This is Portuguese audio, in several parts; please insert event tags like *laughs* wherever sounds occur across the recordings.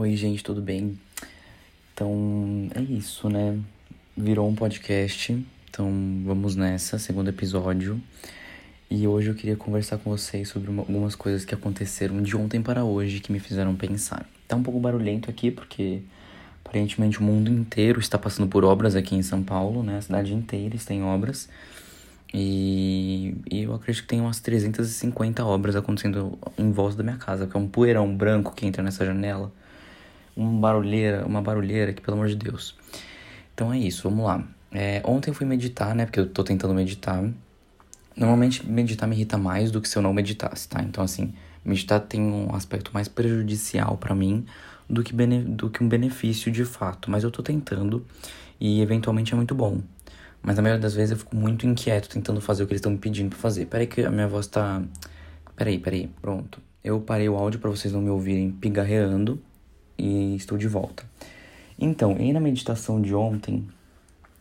Oi, gente, tudo bem? Então, é isso, né? Virou um podcast, então vamos nessa, segundo episódio. E hoje eu queria conversar com vocês sobre uma, algumas coisas que aconteceram de ontem para hoje que me fizeram pensar. Tá um pouco barulhento aqui porque aparentemente o mundo inteiro está passando por obras aqui em São Paulo, né? A cidade inteira está em obras. E, e, eu acredito que tem umas 350 obras acontecendo em volta da minha casa, que é um poeirão branco que entra nessa janela uma barulheira, uma barulheira que, pelo amor de Deus. Então é isso, vamos lá. É, ontem eu fui meditar, né? Porque eu tô tentando meditar. Normalmente meditar me irrita mais do que se eu não meditasse, tá? Então, assim, meditar tem um aspecto mais prejudicial para mim do que, do que um benefício de fato. Mas eu tô tentando e eventualmente é muito bom. Mas na maioria das vezes eu fico muito inquieto tentando fazer o que eles estão me pedindo pra fazer. Peraí que a minha voz tá. Peraí, peraí, pronto. Eu parei o áudio para vocês não me ouvirem pigarreando e estou de volta. Então, e na meditação de ontem,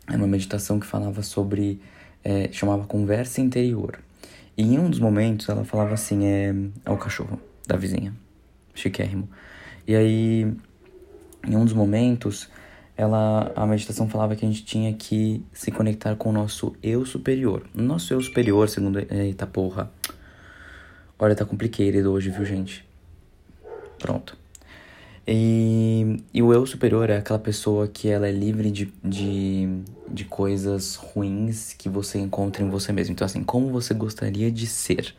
é uma meditação que falava sobre, é, chamava conversa interior. E em um dos momentos ela falava assim, é, é o cachorro da vizinha, chiquérrimo. E aí, em um dos momentos, ela, a meditação falava que a gente tinha que se conectar com o nosso eu superior. Nosso eu superior, segundo. Eita porra. Olha, tá complicado hoje, viu, gente? Pronto. E, e o eu superior é aquela pessoa que ela é livre de, de, de coisas ruins que você encontra em você mesmo. Então, assim, como você gostaria de ser?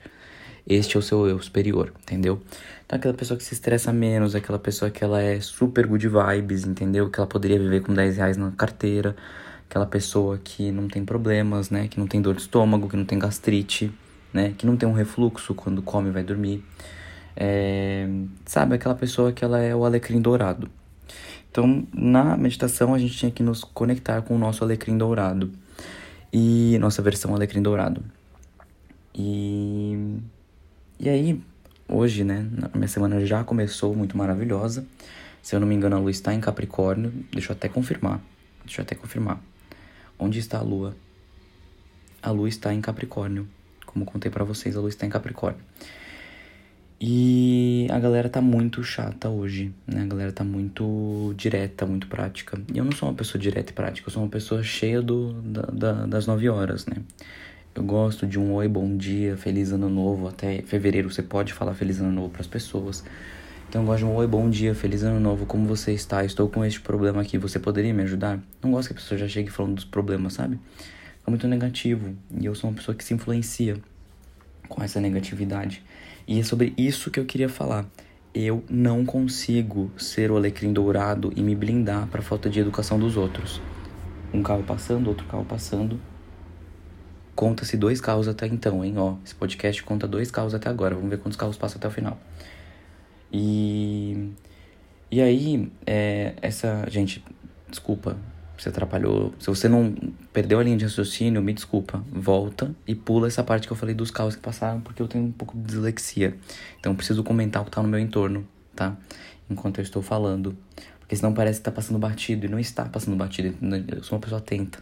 Este é o seu eu superior, entendeu? Então, aquela pessoa que se estressa menos, aquela pessoa que ela é super good vibes, entendeu? Que ela poderia viver com 10 reais na carteira, aquela pessoa que não tem problemas, né? Que não tem dor de estômago, que não tem gastrite, né? Que não tem um refluxo quando come e vai dormir. É, sabe, aquela pessoa que ela é o alecrim dourado. Então, na meditação, a gente tinha que nos conectar com o nosso alecrim dourado. E nossa versão alecrim dourado. E, e aí, hoje, né, minha semana já começou muito maravilhosa. Se eu não me engano, a lua está em Capricórnio. Deixa eu até confirmar. Deixa eu até confirmar. Onde está a lua? A lua está em Capricórnio. Como contei para vocês, a lua está em Capricórnio. E a galera tá muito chata hoje, né? A galera tá muito direta, muito prática. E eu não sou uma pessoa direta e prática, eu sou uma pessoa cheia do, da, da, das 9 horas, né? Eu gosto de um oi, bom dia, feliz ano novo. Até fevereiro você pode falar feliz ano novo para as pessoas. Então eu gosto de um oi, bom dia, feliz ano novo, como você está? Estou com este problema aqui, você poderia me ajudar? Não gosto que a pessoa já chegue falando dos problemas, sabe? É muito negativo. E eu sou uma pessoa que se influencia com essa negatividade. E é sobre isso que eu queria falar. Eu não consigo ser o alecrim dourado e me blindar para falta de educação dos outros. Um carro passando, outro carro passando. Conta-se dois carros até então, hein? Ó, esse podcast conta dois carros até agora. Vamos ver quantos carros passam até o final. E. E aí, é, essa. Gente, desculpa, você atrapalhou. Se você não perdeu a linha de raciocínio, me desculpa. Volta e pula essa parte que eu falei dos carros que passaram, porque eu tenho um pouco de dislexia. Então eu preciso comentar o que tá no meu entorno, tá? Enquanto eu estou falando. Porque senão parece que tá passando batido e não está passando batido. Eu sou uma pessoa atenta.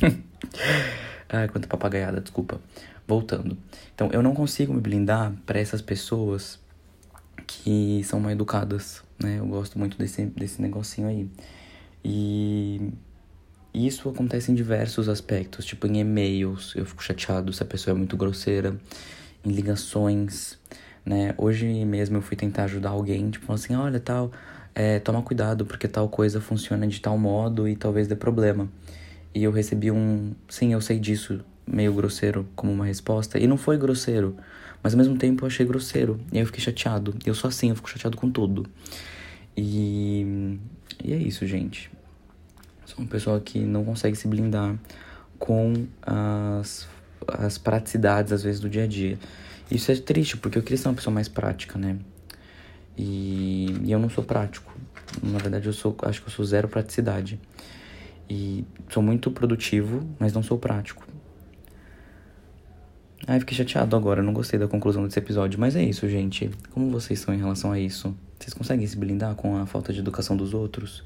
*laughs* Ai, quanta papagaiada, desculpa. Voltando. Então eu não consigo me blindar para essas pessoas que são mal educadas, né? Eu gosto muito desse, desse negocinho aí. E isso acontece em diversos aspectos, tipo em e-mails, eu fico chateado se a pessoa é muito grosseira, em ligações, né? Hoje mesmo eu fui tentar ajudar alguém, tipo assim, olha, tal, é, toma cuidado porque tal coisa funciona de tal modo e talvez dê problema. E eu recebi um, sim, eu sei disso, meio grosseiro como uma resposta, e não foi grosseiro, mas ao mesmo tempo eu achei grosseiro, e aí eu fiquei chateado. Eu sou assim, eu fico chateado com tudo. E, e é isso, gente. Sou uma pessoa que não consegue se blindar com as, as praticidades, às vezes, do dia a dia. Isso é triste, porque eu queria ser uma pessoa mais prática, né? E, e eu não sou prático. Na verdade, eu sou, acho que eu sou zero praticidade. E sou muito produtivo, mas não sou prático. Ai, fiquei chateado agora, não gostei da conclusão desse episódio. Mas é isso, gente. Como vocês são em relação a isso? Vocês conseguem se blindar com a falta de educação dos outros?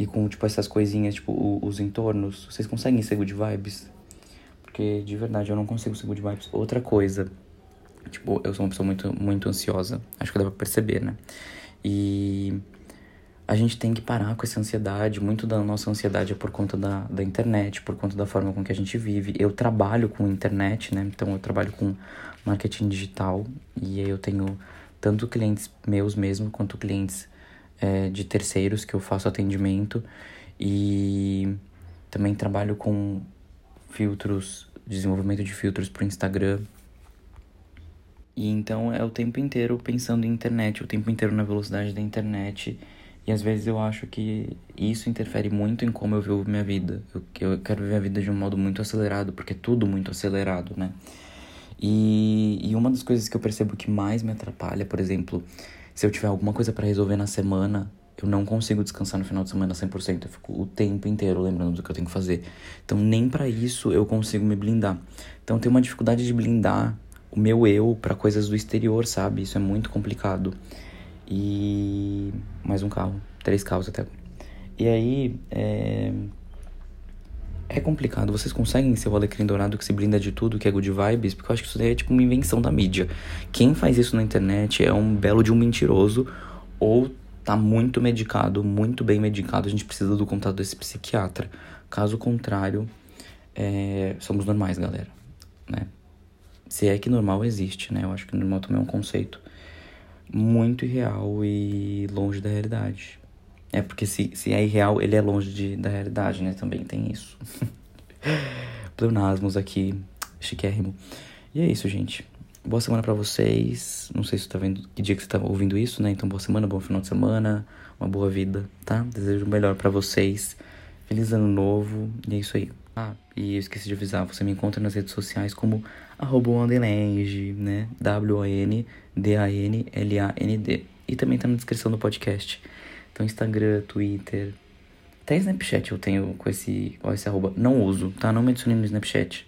E com, tipo, essas coisinhas, tipo, o, os entornos, vocês conseguem ser good vibes? Porque, de verdade, eu não consigo ser good vibes. Outra coisa, tipo, eu sou uma pessoa muito, muito ansiosa. Acho que dá pra perceber, né? E a gente tem que parar com essa ansiedade. Muito da nossa ansiedade é por conta da, da internet, por conta da forma com que a gente vive. Eu trabalho com internet, né? Então eu trabalho com marketing digital e eu tenho tanto clientes meus mesmo quanto clientes é, de terceiros que eu faço atendimento e também trabalho com filtros, desenvolvimento de filtros para o Instagram. E então é o tempo inteiro pensando em internet, o tempo inteiro na velocidade da internet e às vezes eu acho que isso interfere muito em como eu vivo minha vida. Eu, eu quero viver a vida de um modo muito acelerado, porque é tudo muito acelerado, né? E, e uma das coisas que eu percebo que mais me atrapalha, por exemplo, se eu tiver alguma coisa para resolver na semana, eu não consigo descansar no final de semana 100%. Eu fico o tempo inteiro lembrando do que eu tenho que fazer. Então, nem para isso eu consigo me blindar. Então, eu tenho uma dificuldade de blindar o meu eu para coisas do exterior, sabe? Isso é muito complicado. E mais um carro, três carros até agora. E aí, é... É complicado. Vocês conseguem ser o alecrim dourado que se blinda de tudo, que é good vibes? Porque eu acho que isso daí é tipo uma invenção da mídia. Quem faz isso na internet é um belo de um mentiroso ou tá muito medicado, muito bem medicado. A gente precisa do contato desse psiquiatra. Caso contrário, é... somos normais, galera. Né? Se é que normal existe, né? Eu acho que normal também é um conceito muito irreal e longe da realidade. É porque se, se é irreal, ele é longe de, da realidade, né? Também tem isso. *laughs* Pleonasmos aqui, chiquérrimo. E é isso, gente. Boa semana para vocês. Não sei se você tá vendo que dia que você tá ouvindo isso, né? Então, boa semana, bom final de semana, uma boa vida, tá? Desejo o melhor para vocês. Feliz ano novo. E é isso aí. Ah, e eu esqueci de avisar, você me encontra nas redes sociais como arroba né? W-O-N-D-A-N-L-A-N-D. E também tá na descrição do podcast. Então, Instagram, Twitter, até Snapchat eu tenho com esse, com esse arroba. Não uso, tá? Não me adicione no Snapchat.